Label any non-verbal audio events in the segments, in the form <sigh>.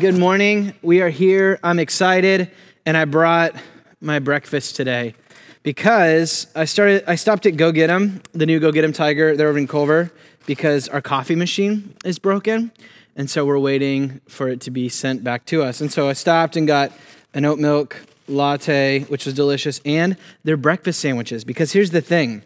Good morning. We are here. I'm excited, and I brought my breakfast today because I started. I stopped at Go Get 'em, the new Go Get 'em Tiger. They're over in Culver because our coffee machine is broken, and so we're waiting for it to be sent back to us. And so I stopped and got an oat milk latte, which was delicious, and their breakfast sandwiches. Because here's the thing.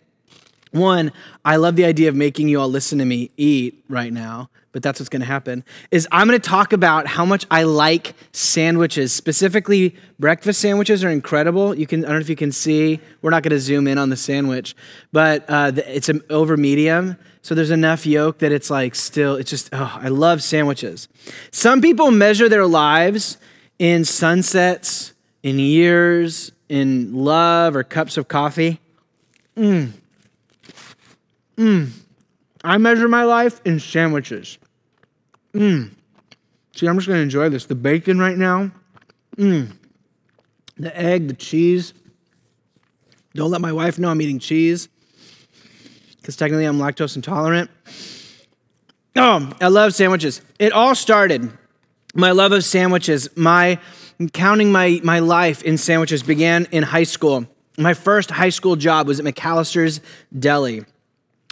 One, I love the idea of making you all listen to me eat right now but that's what's going to happen is i'm going to talk about how much i like sandwiches specifically breakfast sandwiches are incredible you can i don't know if you can see we're not going to zoom in on the sandwich but uh, it's an over medium so there's enough yolk that it's like still it's just oh i love sandwiches some people measure their lives in sunsets in years in love or cups of coffee mm. Mm. I measure my life in sandwiches. Mmm. See, I'm just going to enjoy this. The bacon right now. Mmm. The egg, the cheese. Don't let my wife know I'm eating cheese because technically I'm lactose intolerant. Oh, I love sandwiches. It all started, my love of sandwiches, my counting my, my life in sandwiches began in high school. My first high school job was at McAllister's Deli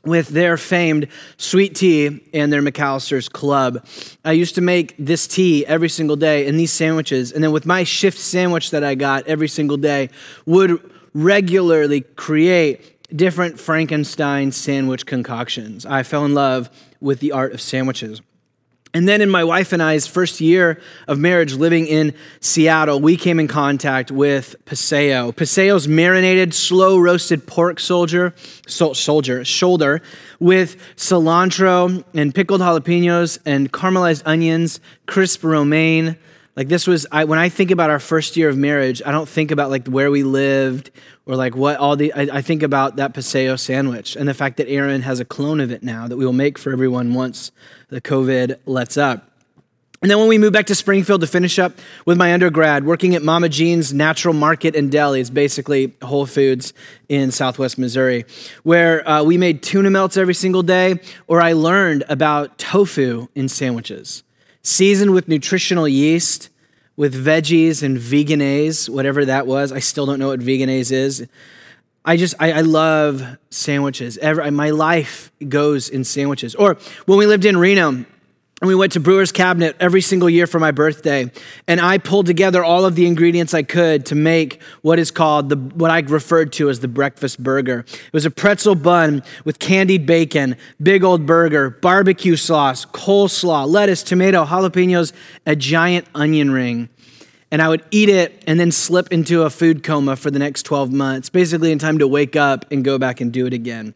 with their famed sweet tea and their McAllister's Club. I used to make this tea every single day and these sandwiches, and then with my shift sandwich that I got every single day, would regularly create different Frankenstein sandwich concoctions. I fell in love with the art of sandwiches. And then in my wife and I's first year of marriage living in Seattle, we came in contact with Paseo. Paseo's marinated, slow roasted pork soldier, soldier, shoulder with cilantro and pickled jalapenos and caramelized onions, crisp romaine. Like this was I, when I think about our first year of marriage, I don't think about like where we lived or like what all the I, I think about that Paseo sandwich and the fact that Aaron has a clone of it now that we will make for everyone once the COVID lets up. And then when we moved back to Springfield to finish up with my undergrad, working at Mama Jean's Natural Market and Deli, it's basically Whole Foods in Southwest Missouri, where uh, we made tuna melts every single day, or I learned about tofu in sandwiches, seasoned with nutritional yeast, with veggies and Vegenaise, whatever that was. I still don't know what Vegenaise is. I just I, I love sandwiches. Every, my life goes in sandwiches. Or when we lived in Reno, and we went to Brewer's Cabinet every single year for my birthday. And I pulled together all of the ingredients I could to make what is called the, what I referred to as the breakfast burger. It was a pretzel bun with candied bacon, big old burger, barbecue sauce, coleslaw, lettuce, tomato, jalapenos, a giant onion ring and I would eat it and then slip into a food coma for the next 12 months, basically in time to wake up and go back and do it again.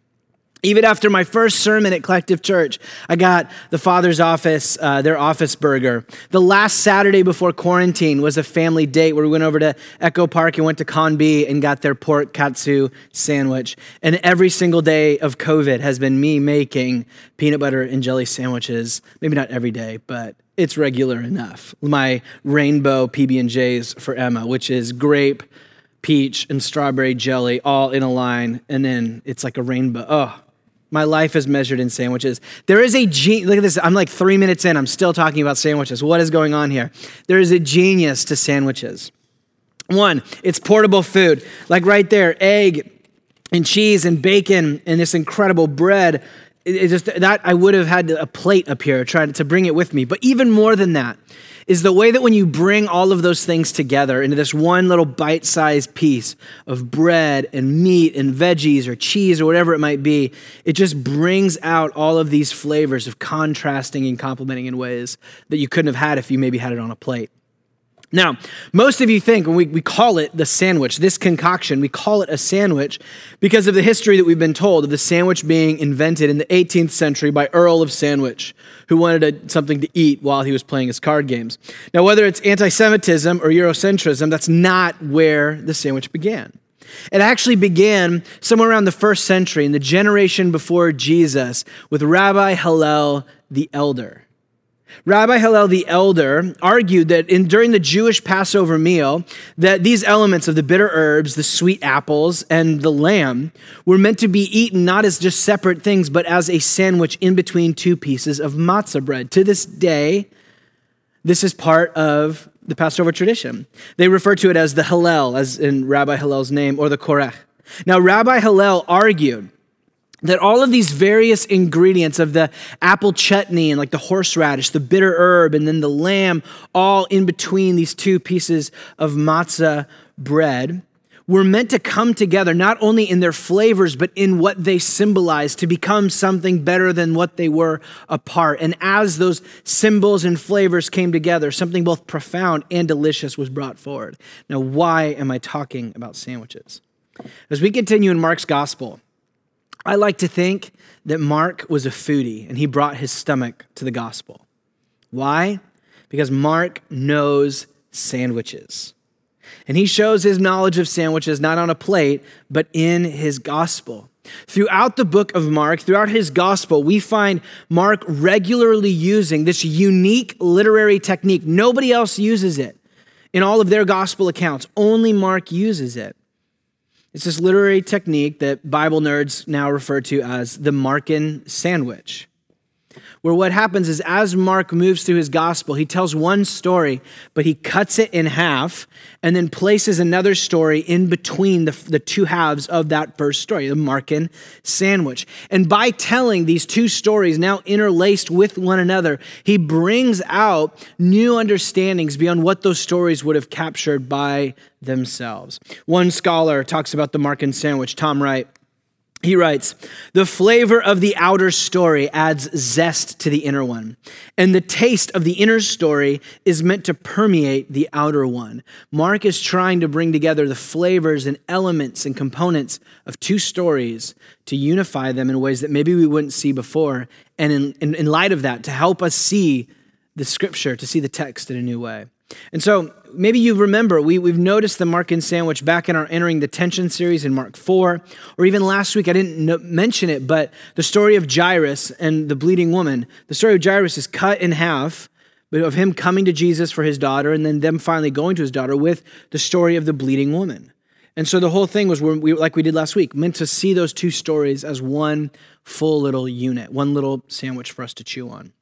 Even after my first sermon at Collective Church, I got the Father's office, uh, their office burger. The last Saturday before quarantine was a family date where we went over to Echo Park and went to Konbi and got their pork katsu sandwich. And every single day of COVID has been me making peanut butter and jelly sandwiches. Maybe not every day, but it's regular enough. My rainbow PB&Js for Emma, which is grape, peach, and strawberry jelly all in a line, and then it's like a rainbow. Oh, my life is measured in sandwiches. There is a genius. Look at this. I'm like three minutes in. I'm still talking about sandwiches. What is going on here? There is a genius to sandwiches. One, it's portable food. Like right there, egg and cheese and bacon and this incredible bread it just that I would have had a plate up here trying to bring it with me. But even more than that is the way that when you bring all of those things together into this one little bite-sized piece of bread and meat and veggies or cheese or whatever it might be, it just brings out all of these flavors of contrasting and complementing in ways that you couldn't have had if you maybe had it on a plate. Now, most of you think when we, we call it the sandwich, this concoction, we call it a sandwich because of the history that we've been told of the sandwich being invented in the 18th century by Earl of Sandwich, who wanted a, something to eat while he was playing his card games. Now, whether it's anti Semitism or Eurocentrism, that's not where the sandwich began. It actually began somewhere around the first century, in the generation before Jesus, with Rabbi Hillel the Elder. Rabbi Hillel the elder argued that in, during the Jewish Passover meal, that these elements of the bitter herbs, the sweet apples, and the lamb were meant to be eaten not as just separate things, but as a sandwich in between two pieces of matzah bread. To this day, This is part of the Passover tradition. They refer to it as the Hallel, as in Rabbi Hillel's name, or the Korech. Now, Rabbi Hillel argued that all of these various ingredients of the apple chutney and like the horseradish, the bitter herb, and then the lamb, all in between these two pieces of matzah bread, were meant to come together not only in their flavors, but in what they symbolize to become something better than what they were apart. And as those symbols and flavors came together, something both profound and delicious was brought forward. Now, why am I talking about sandwiches? As we continue in Mark's gospel, I like to think that Mark was a foodie and he brought his stomach to the gospel. Why? Because Mark knows sandwiches. And he shows his knowledge of sandwiches not on a plate, but in his gospel. Throughout the book of Mark, throughout his gospel, we find Mark regularly using this unique literary technique. Nobody else uses it in all of their gospel accounts, only Mark uses it. It's this literary technique that Bible nerds now refer to as the Markan sandwich where what happens is as Mark moves through his gospel, he tells one story, but he cuts it in half and then places another story in between the, the two halves of that first story, the Markan sandwich. And by telling these two stories now interlaced with one another, he brings out new understandings beyond what those stories would have captured by themselves. One scholar talks about the Markan sandwich, Tom Wright. He writes, the flavor of the outer story adds zest to the inner one, and the taste of the inner story is meant to permeate the outer one. Mark is trying to bring together the flavors and elements and components of two stories to unify them in ways that maybe we wouldn't see before, and in, in, in light of that, to help us see the scripture, to see the text in a new way. And so maybe you remember, we, we've noticed the Markan sandwich back in our Entering the Tension series in Mark 4, or even last week, I didn't mention it, but the story of Jairus and the bleeding woman. The story of Jairus is cut in half of him coming to Jesus for his daughter and then them finally going to his daughter with the story of the bleeding woman. And so the whole thing was, we, like we did last week, meant to see those two stories as one full little unit, one little sandwich for us to chew on.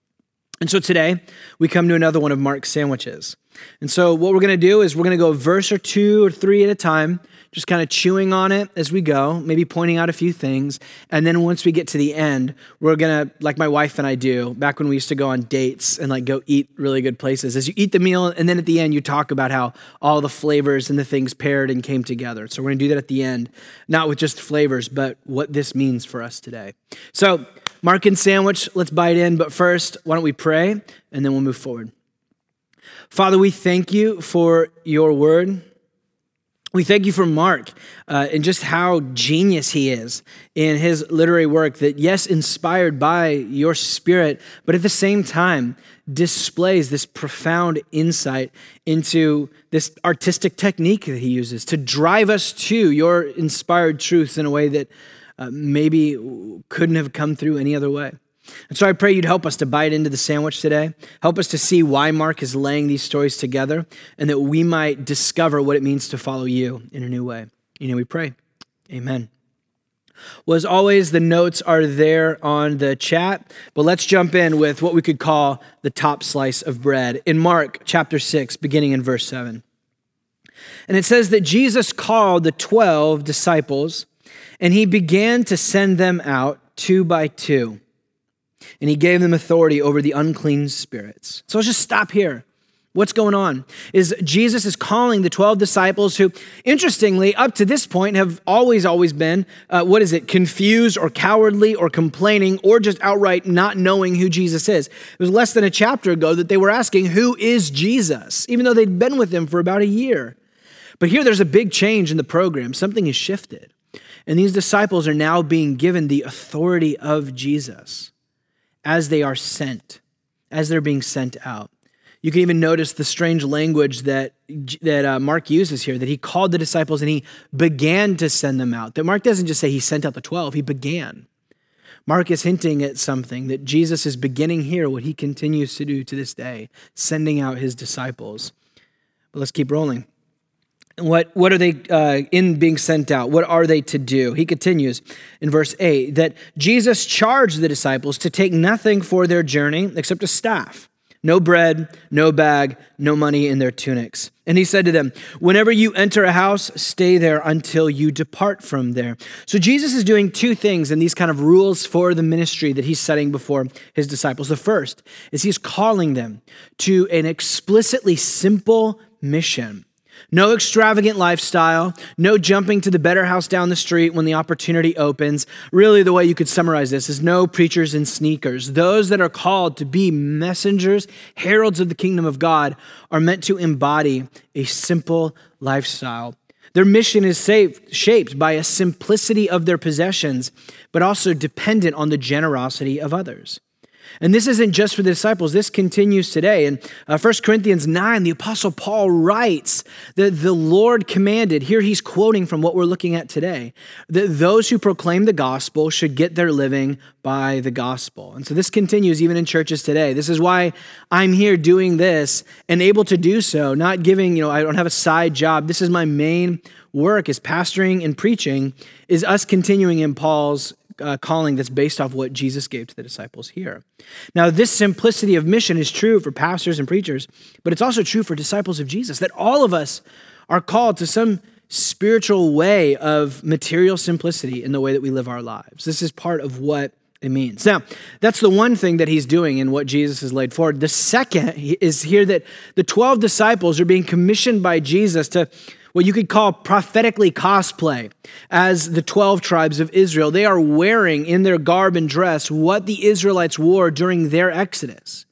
And so today we come to another one of Mark's sandwiches. And so what we're going to do is we're going to go a verse or two or three at a time, just kind of chewing on it as we go, maybe pointing out a few things. And then once we get to the end, we're going to, like my wife and I do, back when we used to go on dates and like go eat really good places, as you eat the meal and then at the end you talk about how all the flavors and the things paired and came together. So we're going to do that at the end, not with just flavors, but what this means for us today. So Markan sandwich, let's bite in. But first, why don't we pray and then we'll move forward. Father, we thank you for your word. We thank you for Mark uh, and just how genius he is in his literary work, that, yes, inspired by your spirit, but at the same time displays this profound insight into this artistic technique that he uses to drive us to your inspired truths in a way that uh, maybe couldn't have come through any other way. And so I pray you'd help us to bite into the sandwich today. Help us to see why Mark is laying these stories together and that we might discover what it means to follow you in a new way. You know, we pray. Amen. Well, as always, the notes are there on the chat, but let's jump in with what we could call the top slice of bread in Mark chapter 6, beginning in verse 7. And it says that Jesus called the 12 disciples and he began to send them out two by two. And he gave them authority over the unclean spirits. So let's just stop here. What's going on is Jesus is calling the 12 disciples who, interestingly, up to this point have always, always been, uh, what is it, confused or cowardly or complaining or just outright not knowing who Jesus is. It was less than a chapter ago that they were asking, Who is Jesus? even though they'd been with him for about a year. But here there's a big change in the program. Something has shifted. And these disciples are now being given the authority of Jesus as they are sent, as they're being sent out. You can even notice the strange language that, that uh, Mark uses here, that he called the disciples and he began to send them out. That Mark doesn't just say he sent out the 12, he began. Mark is hinting at something that Jesus is beginning here, what he continues to do to this day, sending out his disciples. But let's keep rolling. What, what are they uh, in being sent out? What are they to do? He continues in verse 8 that Jesus charged the disciples to take nothing for their journey except a staff, no bread, no bag, no money in their tunics. And he said to them, Whenever you enter a house, stay there until you depart from there. So Jesus is doing two things in these kind of rules for the ministry that he's setting before his disciples. The first is he's calling them to an explicitly simple mission. No extravagant lifestyle, no jumping to the better house down the street when the opportunity opens. Really, the way you could summarize this is no preachers in sneakers. Those that are called to be messengers, heralds of the kingdom of God, are meant to embody a simple lifestyle. Their mission is shaped by a simplicity of their possessions, but also dependent on the generosity of others. And this isn't just for the disciples, this continues today. In uh, 1 Corinthians 9, the Apostle Paul writes that the Lord commanded, here he's quoting from what we're looking at today, that those who proclaim the gospel should get their living by the gospel. And so this continues even in churches today. This is why I'm here doing this and able to do so, not giving, you know, I don't have a side job. This is my main work is pastoring and preaching, is us continuing in Paul's uh, calling that's based off what Jesus gave to the disciples here. Now, this simplicity of mission is true for pastors and preachers, but it's also true for disciples of Jesus, that all of us are called to some spiritual way of material simplicity in the way that we live our lives. This is part of what it means. Now, that's the one thing that he's doing in what Jesus has laid forward. The second is here that the 12 disciples are being commissioned by Jesus to what you could call prophetically cosplay as the 12 tribes of Israel. They are wearing in their garb and dress what the Israelites wore during their exodus.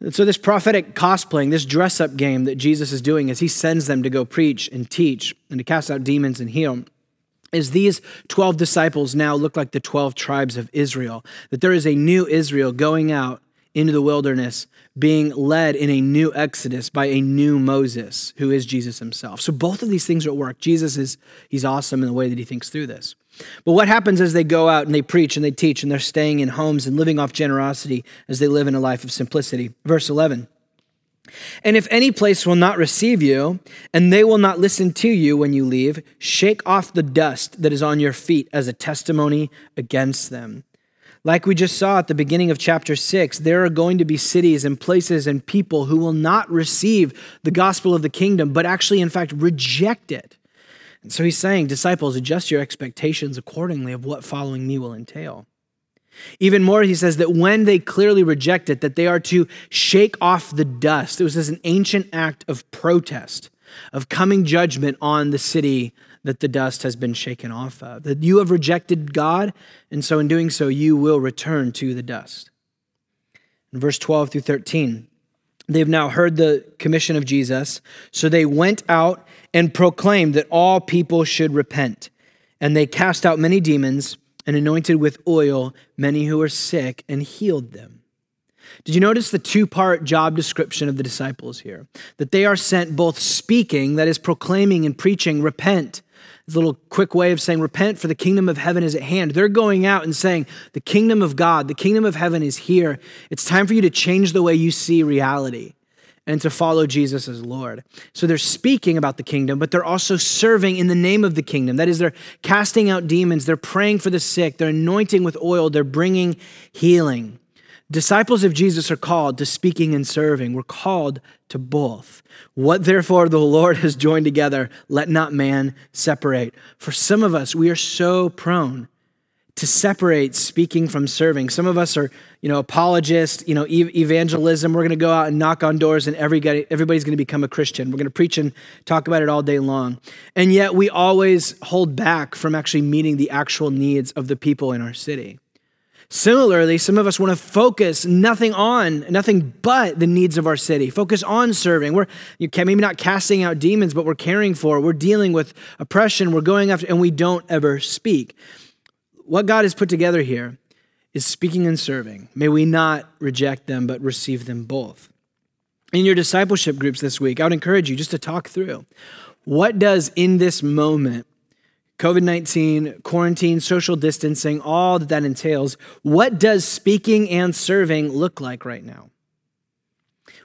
And so, this prophetic cosplaying, this dress up game that Jesus is doing as he sends them to go preach and teach and to cast out demons and heal, is these 12 disciples now look like the 12 tribes of Israel. That there is a new Israel going out into the wilderness, being led in a new exodus by a new Moses, who is Jesus himself. So both of these things are at work. Jesus is he's awesome in the way that he thinks through this. But what happens as they go out and they preach and they teach and they're staying in homes and living off generosity as they live in a life of simplicity? Verse 11. And if any place will not receive you, and they will not listen to you when you leave, shake off the dust that is on your feet as a testimony against them. Like we just saw at the beginning of chapter 6, there are going to be cities and places and people who will not receive the gospel of the kingdom, but actually, in fact, reject it. And so he's saying, disciples, adjust your expectations accordingly of what following me will entail. Even more, he says that when they clearly reject it, that they are to shake off the dust. It was as an ancient act of protest, of coming judgment on the city that the dust has been shaken off of. That you have rejected God, and so in doing so, you will return to the dust. In verse 12 through 13, they've now heard the commission of Jesus, so they went out and proclaimed that all people should repent. And they cast out many demons and anointed with oil many who were sick and healed them. Did you notice the two part job description of the disciples here? That they are sent both speaking, that is, proclaiming and preaching, repent, little quick way of saying, repent, for the kingdom of heaven is at hand. They're going out and saying, the kingdom of God, the kingdom of heaven is here. It's time for you to change the way you see reality and to follow Jesus as Lord. So they're speaking about the kingdom, but they're also serving in the name of the kingdom. That is, they're casting out demons, they're praying for the sick, they're anointing with oil, they're bringing healing. Disciples of Jesus are called to speaking and serving. We're called to both. What therefore the Lord has joined together, let not man separate. For some of us, we are so prone to separate speaking from serving. Some of us are, you know, apologists, you know, evangelism. We're going to go out and knock on doors and everybody, everybody's going to become a Christian. We're going to preach and talk about it all day long. And yet we always hold back from actually meeting the actual needs of the people in our city. Similarly, some of us want to focus nothing on, nothing but the needs of our city. Focus on serving. We're you can maybe not casting out demons, but we're caring for. We're dealing with oppression. We're going after, and we don't ever speak. What God has put together here is speaking and serving. May we not reject them, but receive them both. In your discipleship groups this week, I would encourage you just to talk through what does in this moment COVID 19, quarantine, social distancing, all that that entails. What does speaking and serving look like right now?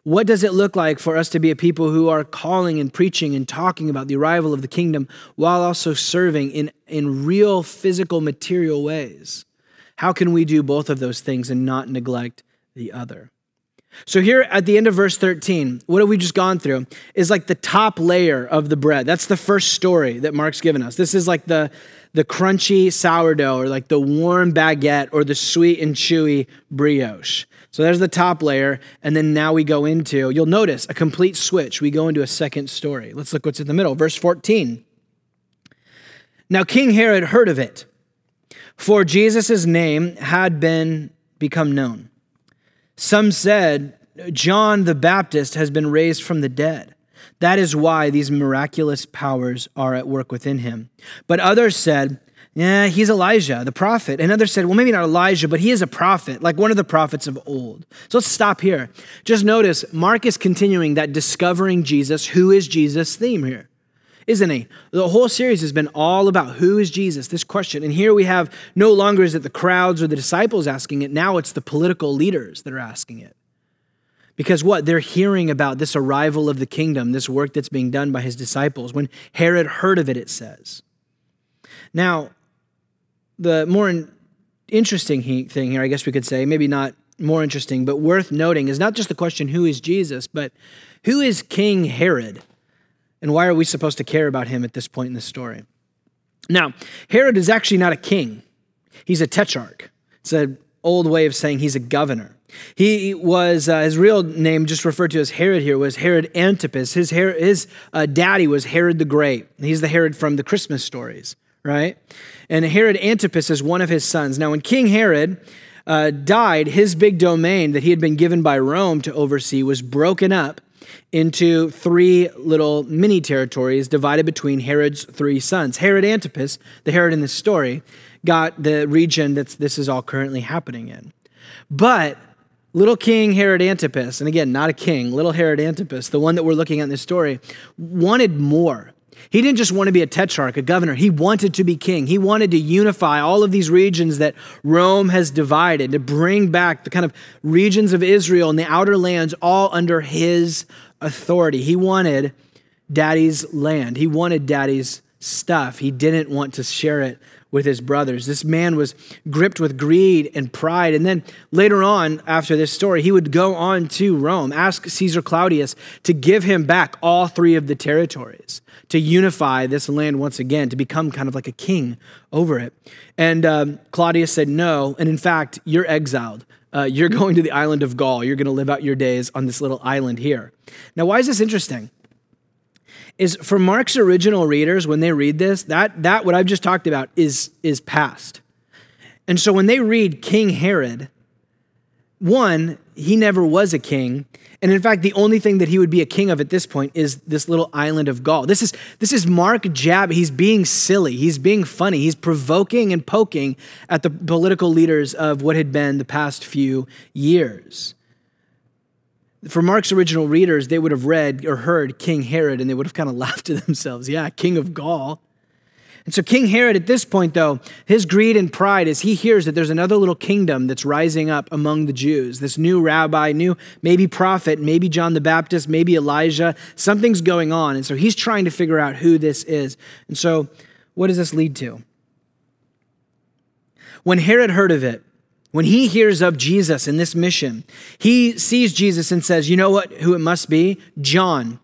What does it look like for us to be a people who are calling and preaching and talking about the arrival of the kingdom while also serving in, in real physical, material ways? How can we do both of those things and not neglect the other? So, here at the end of verse 13, what have we just gone through is like the top layer of the bread. That's the first story that Mark's given us. This is like the, the crunchy sourdough or like the warm baguette or the sweet and chewy brioche. So, there's the top layer. And then now we go into, you'll notice a complete switch. We go into a second story. Let's look what's in the middle. Verse 14. Now, King Herod heard of it, for Jesus' name had been become known. Some said, John the Baptist has been raised from the dead. That is why these miraculous powers are at work within him. But others said, yeah, he's Elijah, the prophet. And others said, well, maybe not Elijah, but he is a prophet, like one of the prophets of old. So let's stop here. Just notice, Mark is continuing that discovering Jesus, who is Jesus theme here isn't he? The whole series has been all about who is Jesus, this question. And here we have no longer is it the crowds or the disciples asking it, now it's the political leaders that are asking it. Because what? They're hearing about this arrival of the kingdom, this work that's being done by his disciples. When Herod heard of it, it says. Now, the more interesting thing here, I guess we could say, maybe not more interesting, but worth noting, is not just the question, who is Jesus, but who is King Herod? And why are we supposed to care about him at this point in the story? Now, Herod is actually not a king, he's a tetrarch. It's an old way of saying he's a governor. He was, uh, his real name, just referred to as Herod here, was Herod Antipas. His, his uh, daddy was Herod the Great. He's the Herod from the Christmas stories, right? And Herod Antipas is one of his sons. Now, when King Herod uh, died, his big domain that he had been given by Rome to oversee was broken up into three little mini territories divided between Herod's three sons. Herod Antipas, the Herod in this story, got the region that this is all currently happening in. But little King Herod Antipas, and again, not a king, little Herod Antipas, the one that we're looking at in this story, wanted more. He didn't just want to be a tetrarch, a governor. He wanted to be king. He wanted to unify all of these regions that Rome has divided, to bring back the kind of regions of Israel and the outer lands all under his authority. He wanted daddy's land, he wanted daddy's stuff. He didn't want to share it with his brothers. This man was gripped with greed and pride. And then later on, after this story, he would go on to Rome, ask Caesar Claudius to give him back all three of the territories, to unify this land once again, to become kind of like a king over it. And um, Claudius said, No. And in fact, you're exiled. Uh, you're <laughs> going to the island of Gaul. You're going to live out your days on this little island here. Now, why is this interesting? Is for Mark's original readers, when they read this, that, that what I've just talked about is, is past. And so when they read King Herod, one, he never was a king. And in fact, the only thing that he would be a king of at this point is this little island of Gaul. This is, this is Mark Jab. He's being silly. He's being funny. He's provoking and poking at the political leaders of what had been the past few years. For Mark's original readers, they would have read or heard King Herod and they would have kind of laughed to <laughs> themselves. Yeah, king of Gaul. And so, King Herod, at this point, though, his greed and pride as he hears that there's another little kingdom that's rising up among the Jews, this new rabbi, new maybe prophet, maybe John the Baptist, maybe Elijah, something's going on. And so, he's trying to figure out who this is. And so, what does this lead to? When Herod heard of it, when he hears of Jesus in this mission, he sees Jesus and says, You know what? Who it must be? John.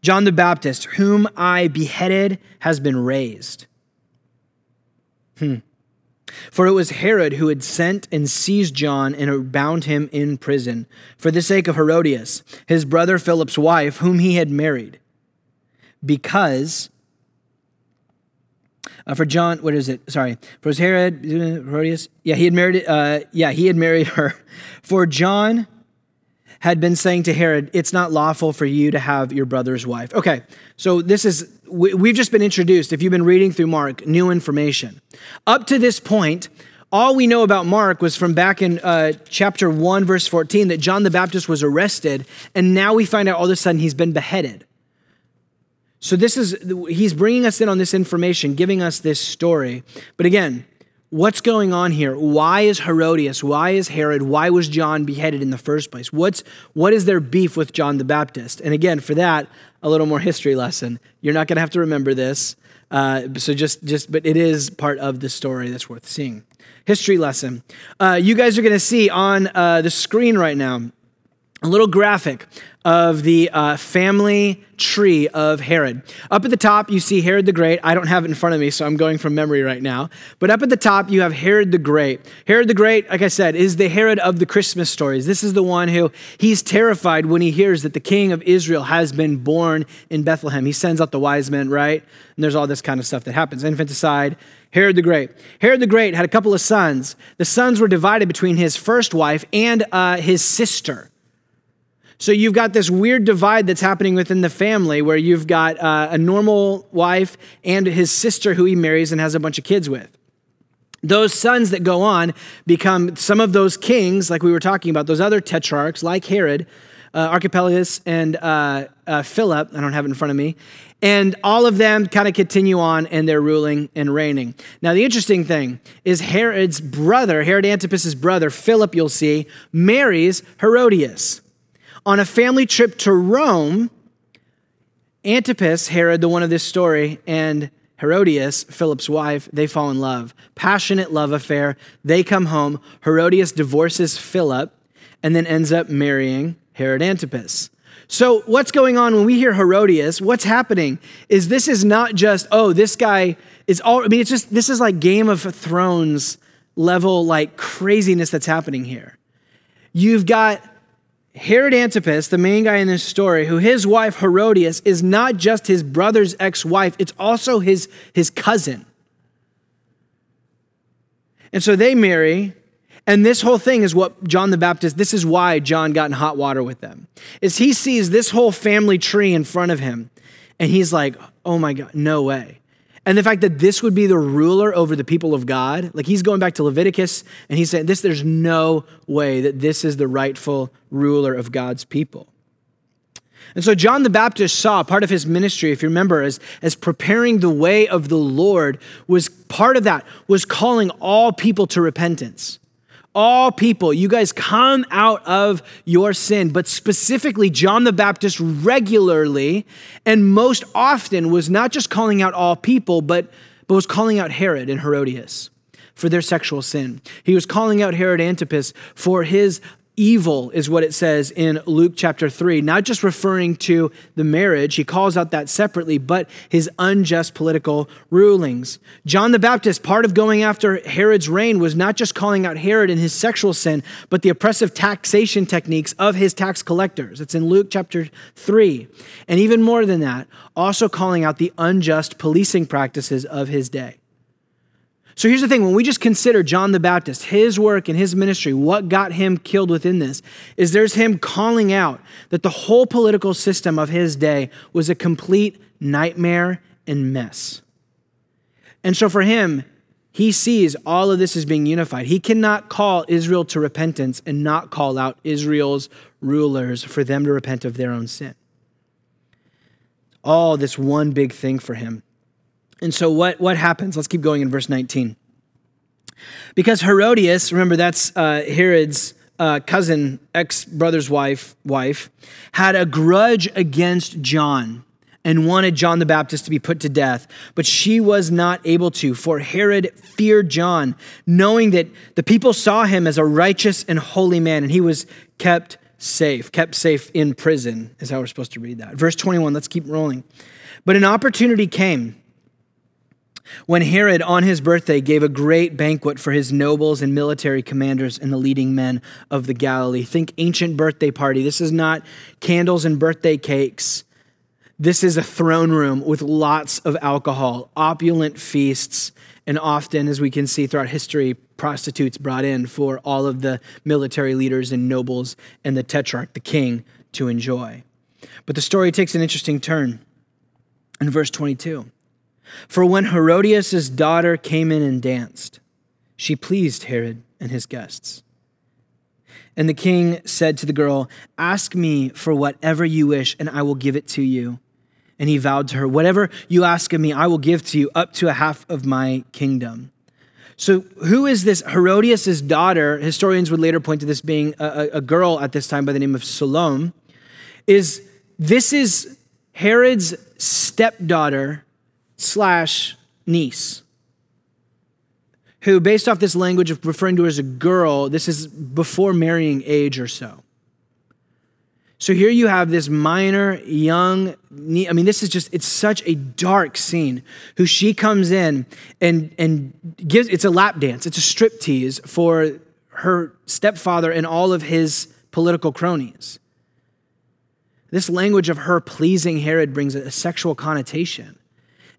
John the Baptist, whom I beheaded, has been raised. Hmm. For it was Herod who had sent and seized John and bound him in prison for the sake of Herodias, his brother Philip's wife, whom he had married. Because uh, for John, what is it? Sorry, for Herod, Herodias. Yeah, he had married. Uh, yeah, he had married her. <laughs> For John had been saying to Herod, "It's not lawful for you to have your brother's wife." Okay, so this is we've just been introduced. If you've been reading through Mark, new information. Up to this point, all we know about Mark was from back in uh, chapter 1, verse 14, that John the Baptist was arrested, and now we find out all of a sudden he's been beheaded. So this is, he's bringing us in on this information, giving us this story. But again, what's going on here? Why is Herodias? Why is Herod? Why was John beheaded in the first place? What's, what is their beef with John the Baptist? And again, for that, a little more history lesson. You're not going to have to remember this. Uh, so just, just, but it is part of the story that's worth seeing. History lesson. Uh, you guys are going to see on uh, the screen right now a little graphic of the uh, family tree of Herod. Up at the top, you see Herod the Great. I don't have it in front of me, so I'm going from memory right now. But up at the top, you have Herod the Great. Herod the Great, like I said, is the Herod of the Christmas stories. This is the one who he's terrified when he hears that the king of Israel has been born in Bethlehem. He sends out the wise men, right? And there's all this kind of stuff that happens infanticide. Herod the Great. Herod the Great had a couple of sons. The sons were divided between his first wife and uh, his sister. So you've got this weird divide that's happening within the family where you've got uh, a normal wife and his sister who he marries and has a bunch of kids with. Those sons that go on become some of those kings, like we were talking about, those other tetrarchs, like Herod, uh, and uh, uh, Philip. I don't have it in front of me. And all of them kind of continue on and they're ruling and reigning. Now, the interesting thing is Herod's brother, Herod Antipas's brother, Philip, you'll see, marries Herodias. On a family trip to Rome, Antipas, Herod, the one of this story, and Herodias, Philip's wife, they fall in love. Passionate love affair. They come home. Herodias divorces Philip and then ends up marrying Herod Antipas. So, what's going on when we hear Herodias? What's happening is this is not just, oh, this guy is all, I mean, it's just, this is like Game of Thrones level, like craziness that's happening here. You've got Herod Antipas, the main guy in this story, who his wife Herodias is not just his brother's ex wife, it's also his, his cousin. And so they marry, and this whole thing is what John the Baptist, this is why John got in hot water with them. Is he sees this whole family tree in front of him, and he's like, oh my God, no way. And the fact that this would be the ruler over the people of God, like he's going back to Leviticus and he's saying this, there's no way that this is the rightful ruler of God's people. And so John the Baptist saw part of his ministry, if you remember, as, as preparing the way of the Lord, was part of that, was calling all people to repentance all people, you guys come out of your sin. But specifically, John the Baptist regularly and most often was not just calling out all people, but, but was calling out Herod and Herodias for their sexual sin. He was calling out Herod Antipas for his evil, is what it says in Luke chapter 3, not just referring to the marriage, he calls out that separately, but his unjust political rulings. John the Baptist, part of going after Herod's reign was not just calling out Herod and his sexual sin, but the oppressive taxation techniques of his tax collectors. It's in Luke chapter 3. And even more than that, also calling out the unjust policing practices of his day. So here's the thing when we just consider John the Baptist, his work and his ministry, what got him killed within this, is there's him calling out that the whole political system of his day was a complete nightmare and mess. And so for him, he sees all of this as being unified. He cannot call Israel to repentance and not call out Israel's rulers for them to repent of their own sin. All this one big thing for him. And so what, what happens? Let's keep going in verse 19. Because Herodias, remember that's uh, Herod's uh, cousin, ex brother's wife, wife, had a grudge against John and wanted John the Baptist to be put to death, but she was not able to, for Herod feared John, knowing that the people saw him as a righteous and holy man, and he was kept safe, kept safe in prison, is how we're supposed to read that. Verse 21, let's keep rolling. But an opportunity came when Herod, on his birthday, gave a great banquet for his nobles and military commanders and the leading men of the Galilee. Think ancient birthday party. This is not candles and birthday cakes. This is a throne room with lots of alcohol, opulent feasts, and often, as we can see throughout history, prostitutes brought in for all of the military leaders and nobles and the tetrarch, the king, to enjoy. But the story takes an interesting turn in verse 22. For when Herodias' daughter came in and danced, she pleased Herod and his guests. And the king said to the girl, Ask me for whatever you wish, and I will give it to you. And he vowed to her, Whatever you ask of me, I will give to you up to a half of my kingdom. So, who is this Herodias' daughter? Historians would later point to this being a, a girl at this time by the name of Salome. Is this is Herod's stepdaughter slash niece, who, based off this language of referring to her as a girl, this is before marrying age or so. So here you have this minor, young, I mean, this is just, it's such a dark scene, who she comes in and, and gives, it's a lap dance, it's a strip tease for her stepfather and all of his political cronies. This language of her pleasing Herod brings a sexual connotation.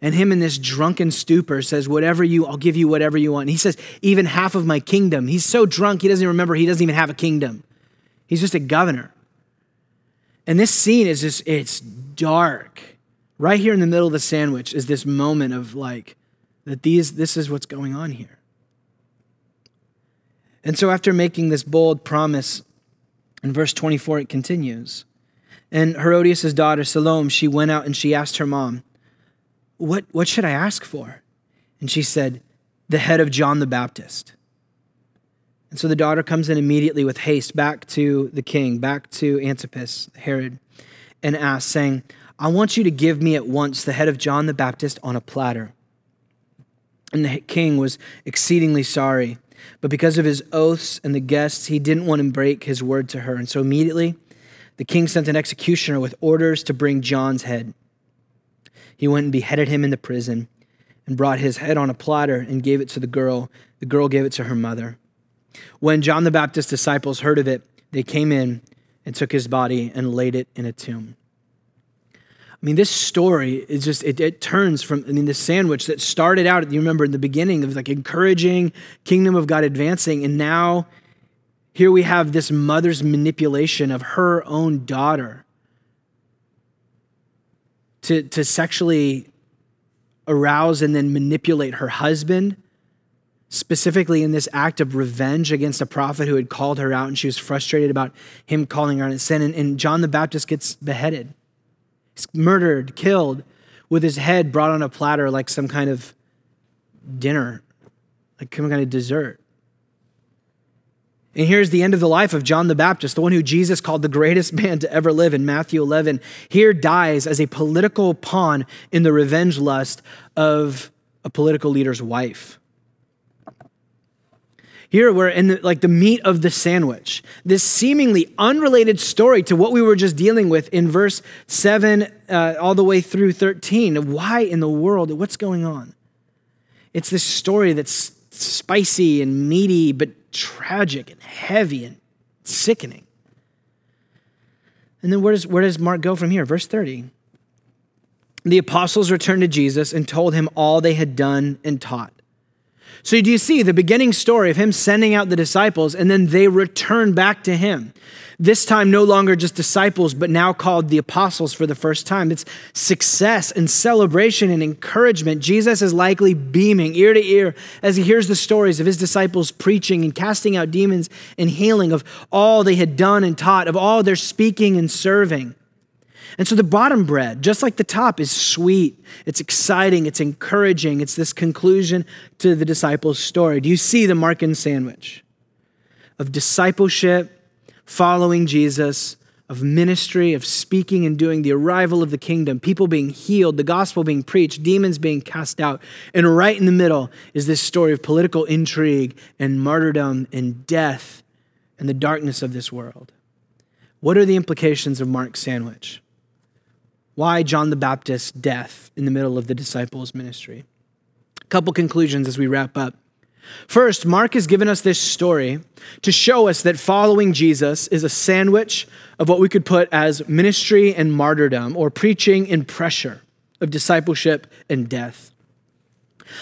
And him in this drunken stupor says, Whatever you, I'll give you whatever you want. And he says, Even half of my kingdom. He's so drunk, he doesn't even remember he doesn't even have a kingdom. He's just a governor. And this scene is just, it's dark. Right here in the middle of the sandwich is this moment of like, that these, this is what's going on here. And so after making this bold promise, in verse 24, it continues. And Herodias' daughter, Salome, she went out and she asked her mom, what, what should I ask for? And she said, The head of John the Baptist. And so the daughter comes in immediately with haste back to the king, back to Antipas, Herod, and asks, saying, I want you to give me at once the head of John the Baptist on a platter. And the king was exceedingly sorry, but because of his oaths and the guests, he didn't want to break his word to her. And so immediately the king sent an executioner with orders to bring John's head. He went and beheaded him in the prison and brought his head on a platter and gave it to the girl. The girl gave it to her mother. When John the Baptist's disciples heard of it, they came in and took his body and laid it in a tomb. I mean, this story is just, it, it, turns from, I mean, the sandwich that started out, you remember in the beginning, of like encouraging kingdom of God advancing. And now here we have this mother's manipulation of her own daughter to, to sexually arouse and then manipulate her husband specifically in this act of revenge against a prophet who had called her out and she was frustrated about him calling her out in sin. And, and John the Baptist gets beheaded, He's murdered, killed, with his head brought on a platter like some kind of dinner, like some kind of dessert. And here's the end of the life of John the Baptist, the one who Jesus called the greatest <laughs> man to ever live in Matthew 11. Here dies as a political pawn in the revenge lust of a political leader's wife. Here we're in the, like the meat of the sandwich. This seemingly unrelated story to what we were just dealing with in verse 7 uh, all the way through 13. Why in the world? What's going on? It's this story that's spicy and meaty, but tragic and heavy and sickening. And then where does, where does Mark go from here? Verse 30. The apostles returned to Jesus and told him all they had done and taught. So, do you see the beginning story of him sending out the disciples and then they return back to him? This time, no longer just disciples, but now called the apostles for the first time. It's success and celebration and encouragement. Jesus is likely beaming ear to ear as he hears the stories of his disciples preaching and casting out demons and healing, of all they had done and taught, of all their speaking and serving. And so the bottom bread, just like the top, is sweet. It's exciting. It's encouraging. It's this conclusion to the disciples' story. Do you see the Markan sandwich of discipleship, following Jesus, of ministry, of speaking and doing the arrival of the kingdom, people being healed, the gospel being preached, demons being cast out. And right in the middle is this story of political intrigue and martyrdom and death and the darkness of this world. What are the implications of Mark's sandwich? Why John the Baptist's death in the middle of the disciples' ministry? A couple conclusions as we wrap up. First, Mark has given us this story to show us that following Jesus is a sandwich of what we could put as ministry and martyrdom, or preaching and pressure of discipleship and death.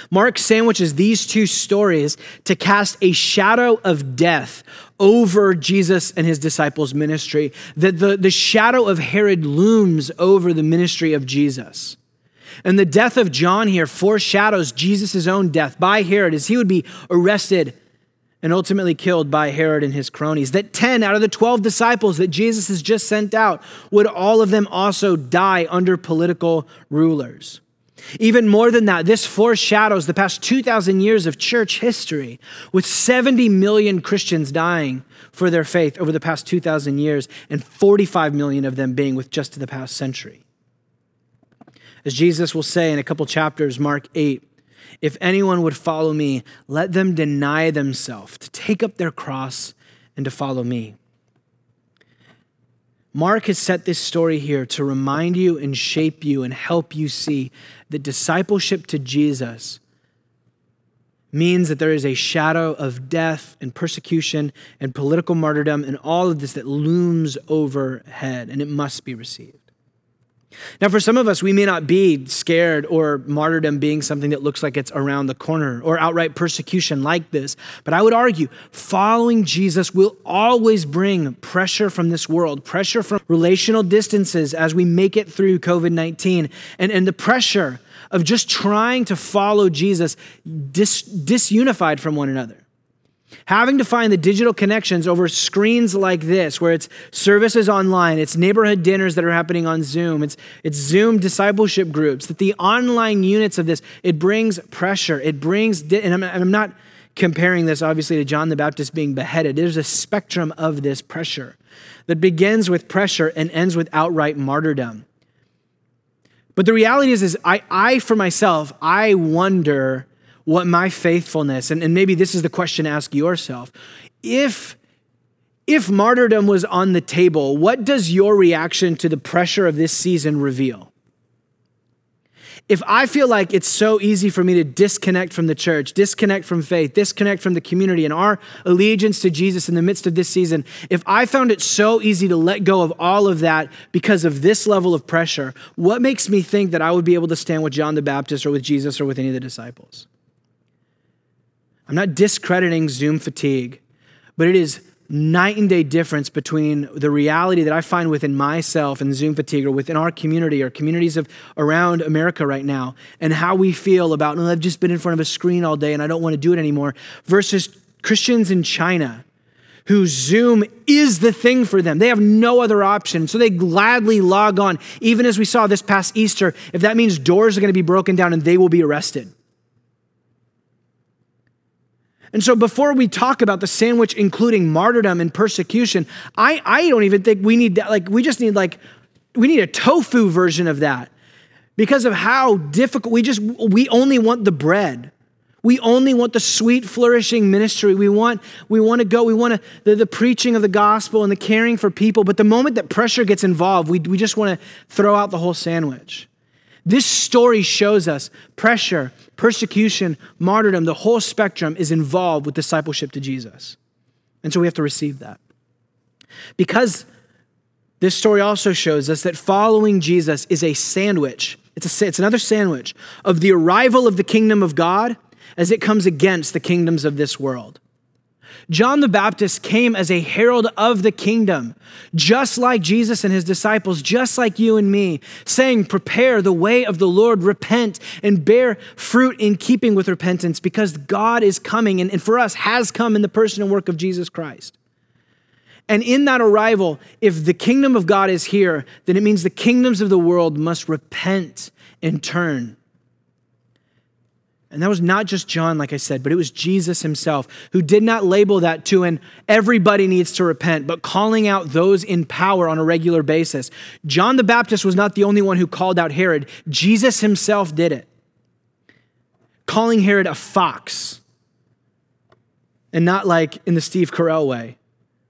Mark sandwiches these two stories to cast a shadow of death over Jesus and his disciples' ministry, that the, the shadow of Herod looms over the ministry of Jesus. And the death of John here foreshadows Jesus' own death by Herod as he would be arrested and ultimately killed by Herod and his cronies. That 10 out of the 12 disciples that Jesus has just sent out would all of them also die under political rulers. Even more than that, this foreshadows the past 2,000 years of church history, with 70 million Christians dying for their faith over the past 2,000 years, and 45 million of them being with just the past century. As Jesus will say in a couple chapters, Mark 8, if anyone would follow me, let them deny themselves, to take up their cross and to follow me. Mark has set this story here to remind you and shape you and help you see that discipleship to Jesus means that there is a shadow of death and persecution and political martyrdom and all of this that looms overhead, and it must be received. Now, for some of us, we may not be scared or martyrdom being something that looks like it's around the corner or outright persecution like this. But I would argue following Jesus will always bring pressure from this world, pressure from relational distances as we make it through COVID 19, and, and the pressure of just trying to follow Jesus dis- disunified from one another. Having to find the digital connections over screens like this, where it's services online, it's neighborhood dinners that are happening on Zoom, it's, it's Zoom discipleship groups, that the online units of this, it brings pressure. It brings, and I'm, I'm not comparing this obviously to John the Baptist being beheaded. There's a spectrum of this pressure that begins with pressure and ends with outright martyrdom. But the reality is, is I, I for myself, I wonder what my faithfulness, and, and maybe this is the question to ask yourself. If if martyrdom was on the table, what does your reaction to the pressure of this season reveal? if I feel like it's so easy for me to disconnect from the church, disconnect from faith, disconnect from the community and our allegiance to Jesus in the midst of this season, if I found it so easy to let go of all of that because of this level of pressure, what makes me think that I would be able to stand with John the Baptist or with Jesus or with any of the disciples? I'm not discrediting Zoom fatigue, but it is night and day difference between the reality that I find within myself and Zoom fatigue or within our community or communities of around America right now and how we feel about, oh, I've just been in front of a screen all day and I don't want to do it anymore versus Christians in China whose Zoom is the thing for them. They have no other option. So they gladly log on, even as we saw this past Easter, if that means doors are going to be broken down and they will be arrested. And so, before we talk about the sandwich, including martyrdom and persecution, I, I don't even think we need that. Like, we just need, like, we need a tofu version of that because of how difficult we just, we only want the bread. We only want the sweet, flourishing ministry. We want, we want to go, we want to, the, the preaching of the gospel and the caring for people. But the moment that pressure gets involved, we, we just want to throw out the whole sandwich. This story shows us pressure, persecution, martyrdom, the whole spectrum is involved with discipleship to Jesus. And so we have to receive that. Because this story also shows us that following Jesus is a sandwich. It's, a, it's another sandwich of the arrival of the kingdom of God as it comes against the kingdoms of this world. John the Baptist came as a herald of the kingdom, just like Jesus and his disciples, just like you and me, saying, Prepare the way of the Lord, repent, and bear fruit in keeping with repentance, because God is coming, and, and for us has come in the person and work of Jesus Christ. And in that arrival, if the kingdom of God is here, then it means the kingdoms of the world must repent and turn. And that was not just John, like I said, but it was Jesus himself who did not label that to an everybody needs to repent, but calling out those in power on a regular basis. John the Baptist was not the only one who called out Herod, Jesus himself did it, calling Herod a fox, and not like in the Steve Carell way,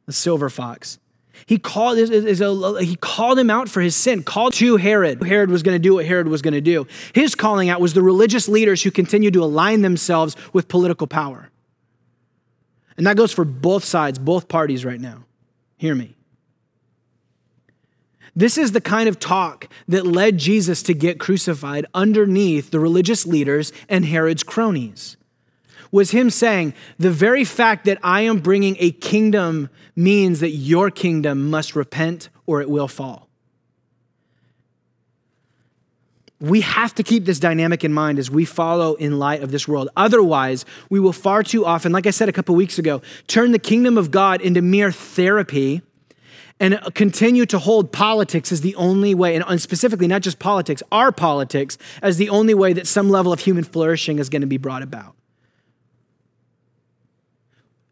a silver fox. He called, is, is a, he called him out for his sin, called to Herod. Herod was going to do what Herod was going to do. His calling out was the religious leaders who continued to align themselves with political power. And that goes for both sides, both parties right now. Hear me. This is the kind of talk that led Jesus to get crucified underneath the religious leaders and Herod's cronies was him saying, The very fact that I am bringing a kingdom means that your kingdom must repent or it will fall. We have to keep this dynamic in mind as we follow in light of this world. Otherwise, we will far too often, like I said a couple weeks ago, turn the kingdom of God into mere therapy and continue to hold politics as the only way, and specifically not just politics, our politics, as the only way that some level of human flourishing is going to be brought about.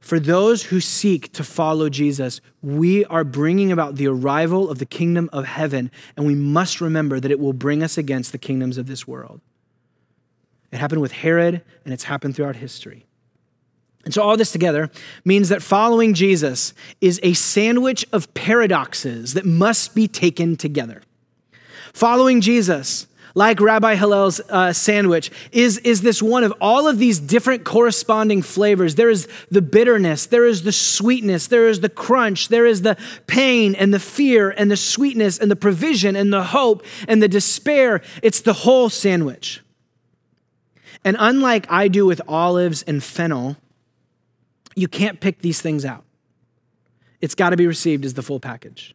For those who seek to follow Jesus, we are bringing about the arrival of the kingdom of heaven, and we must remember that it will bring us against the kingdoms of this world. It happened with Herod, and it's happened throughout history. And so, all this together means that following Jesus is a sandwich of paradoxes that must be taken together. Following Jesus, like Rabbi Hillel's uh, sandwich, is, is this one of all of these different corresponding flavors. There is the bitterness, there is the sweetness, there is the crunch, there is the pain and the fear and the sweetness and the provision and the hope and the despair. It's the whole sandwich. And unlike I do with olives and fennel, you can't pick these things out. It's got to be received as the full package.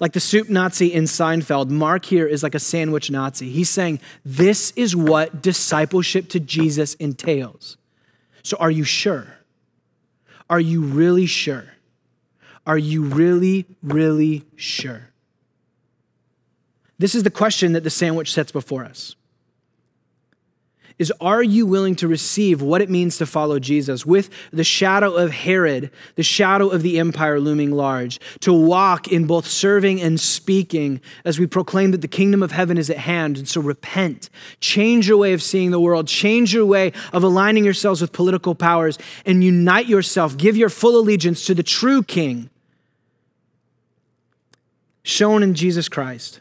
Like the soup Nazi in Seinfeld, Mark here is like a sandwich Nazi. He's saying, This is what discipleship to Jesus entails. So are you sure? Are you really sure? Are you really, really sure? This is the question that the sandwich sets before us is are you willing to receive what it means to follow Jesus with the shadow of Herod, the shadow of the empire looming large, to walk in both serving and speaking as we proclaim that the kingdom of heaven is at hand. And so repent, change your way of seeing the world, change your way of aligning yourselves with political powers, and unite yourself, give your full allegiance to the true king shown in Jesus Christ.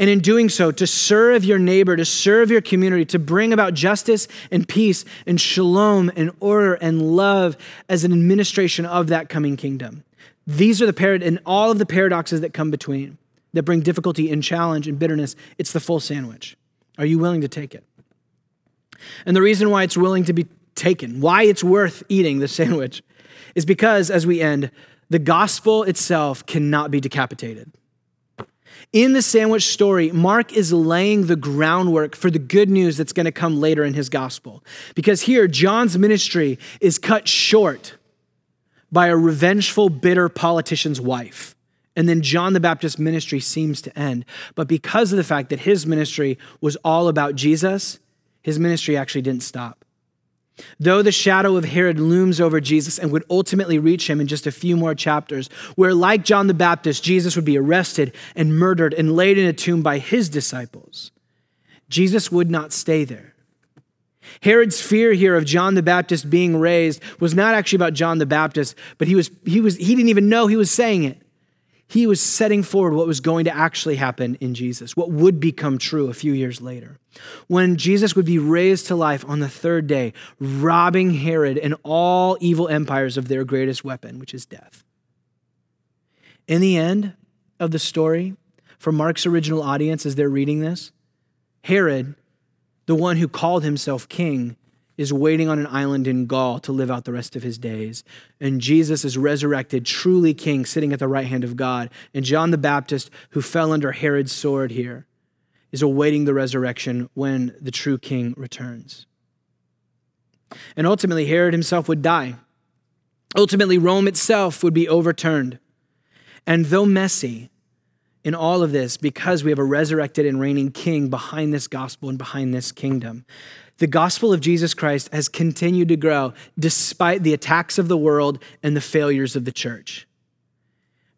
And in doing so, to serve your neighbor, to serve your community, to bring about justice and peace and shalom and order and love as an administration of that coming kingdom. These are the parad and all of the paradoxes that come between that bring difficulty and challenge and bitterness. It's the full sandwich. Are you willing to take it? And the reason why it's willing to be taken, why it's worth eating the sandwich, is because as we end, the gospel itself cannot be decapitated. In the sandwich story, Mark is laying the groundwork for the good news that's going to come later in his gospel. Because here, John's ministry is cut short by a revengeful, bitter politician's wife. And then John the Baptist's ministry seems to end. But because of the fact that his ministry was all about Jesus, his ministry actually didn't stop. Though the shadow of Herod looms over Jesus and would ultimately reach him in just a few more chapters, where, like John the Baptist, Jesus would be arrested and murdered and laid in a tomb by his disciples, Jesus would not stay there. Herod's fear here of John the Baptist being raised was not actually about John the Baptist, but he, was, he, was, he didn't even know he was saying it he was setting forward what was going to actually happen in Jesus, what would become true a few years later. When Jesus would be raised to life on the third day, robbing Herod and all evil empires of their greatest weapon, which is death. In the end of the story, for Mark's original audience as they're reading this, Herod, the one who called himself king, is waiting on an island in Gaul to live out the rest of his days. And Jesus is resurrected, truly king, sitting at the right hand of God. And John the Baptist, who fell under Herod's sword here, is awaiting the resurrection when the true king returns. And ultimately, Herod himself would die. Ultimately, Rome itself would be overturned. And though messy, in all of this, because we have a resurrected and reigning king behind this gospel and behind this kingdom, the gospel of Jesus Christ has continued to grow despite the attacks of the world and the failures of the church.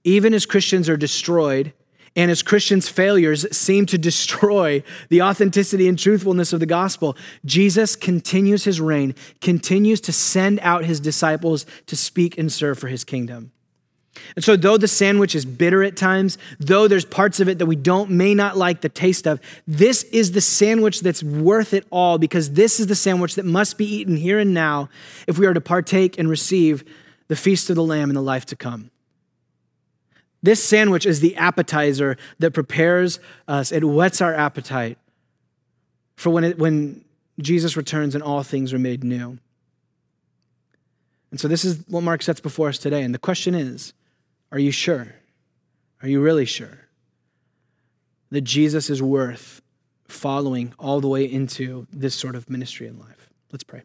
Even as Christians are destroyed, and as Christians' failures seem to destroy the authenticity and truthfulness of the gospel, Jesus continues his reign, continues to send out his disciples to speak and serve for his kingdom. And so, though the sandwich is bitter at times, though there's parts of it that we don't, may not like the taste of, this is the sandwich that's worth it all because this is the sandwich that must be eaten here and now if we are to partake and receive the feast of the Lamb in the life to come. This sandwich is the appetizer that prepares us, it whets our appetite for when, it, when Jesus returns and all things are made new. And so, this is what Mark sets before us today. And the question is, are you sure? Are you really sure that Jesus is worth following all the way into this sort of ministry in life? Let's pray.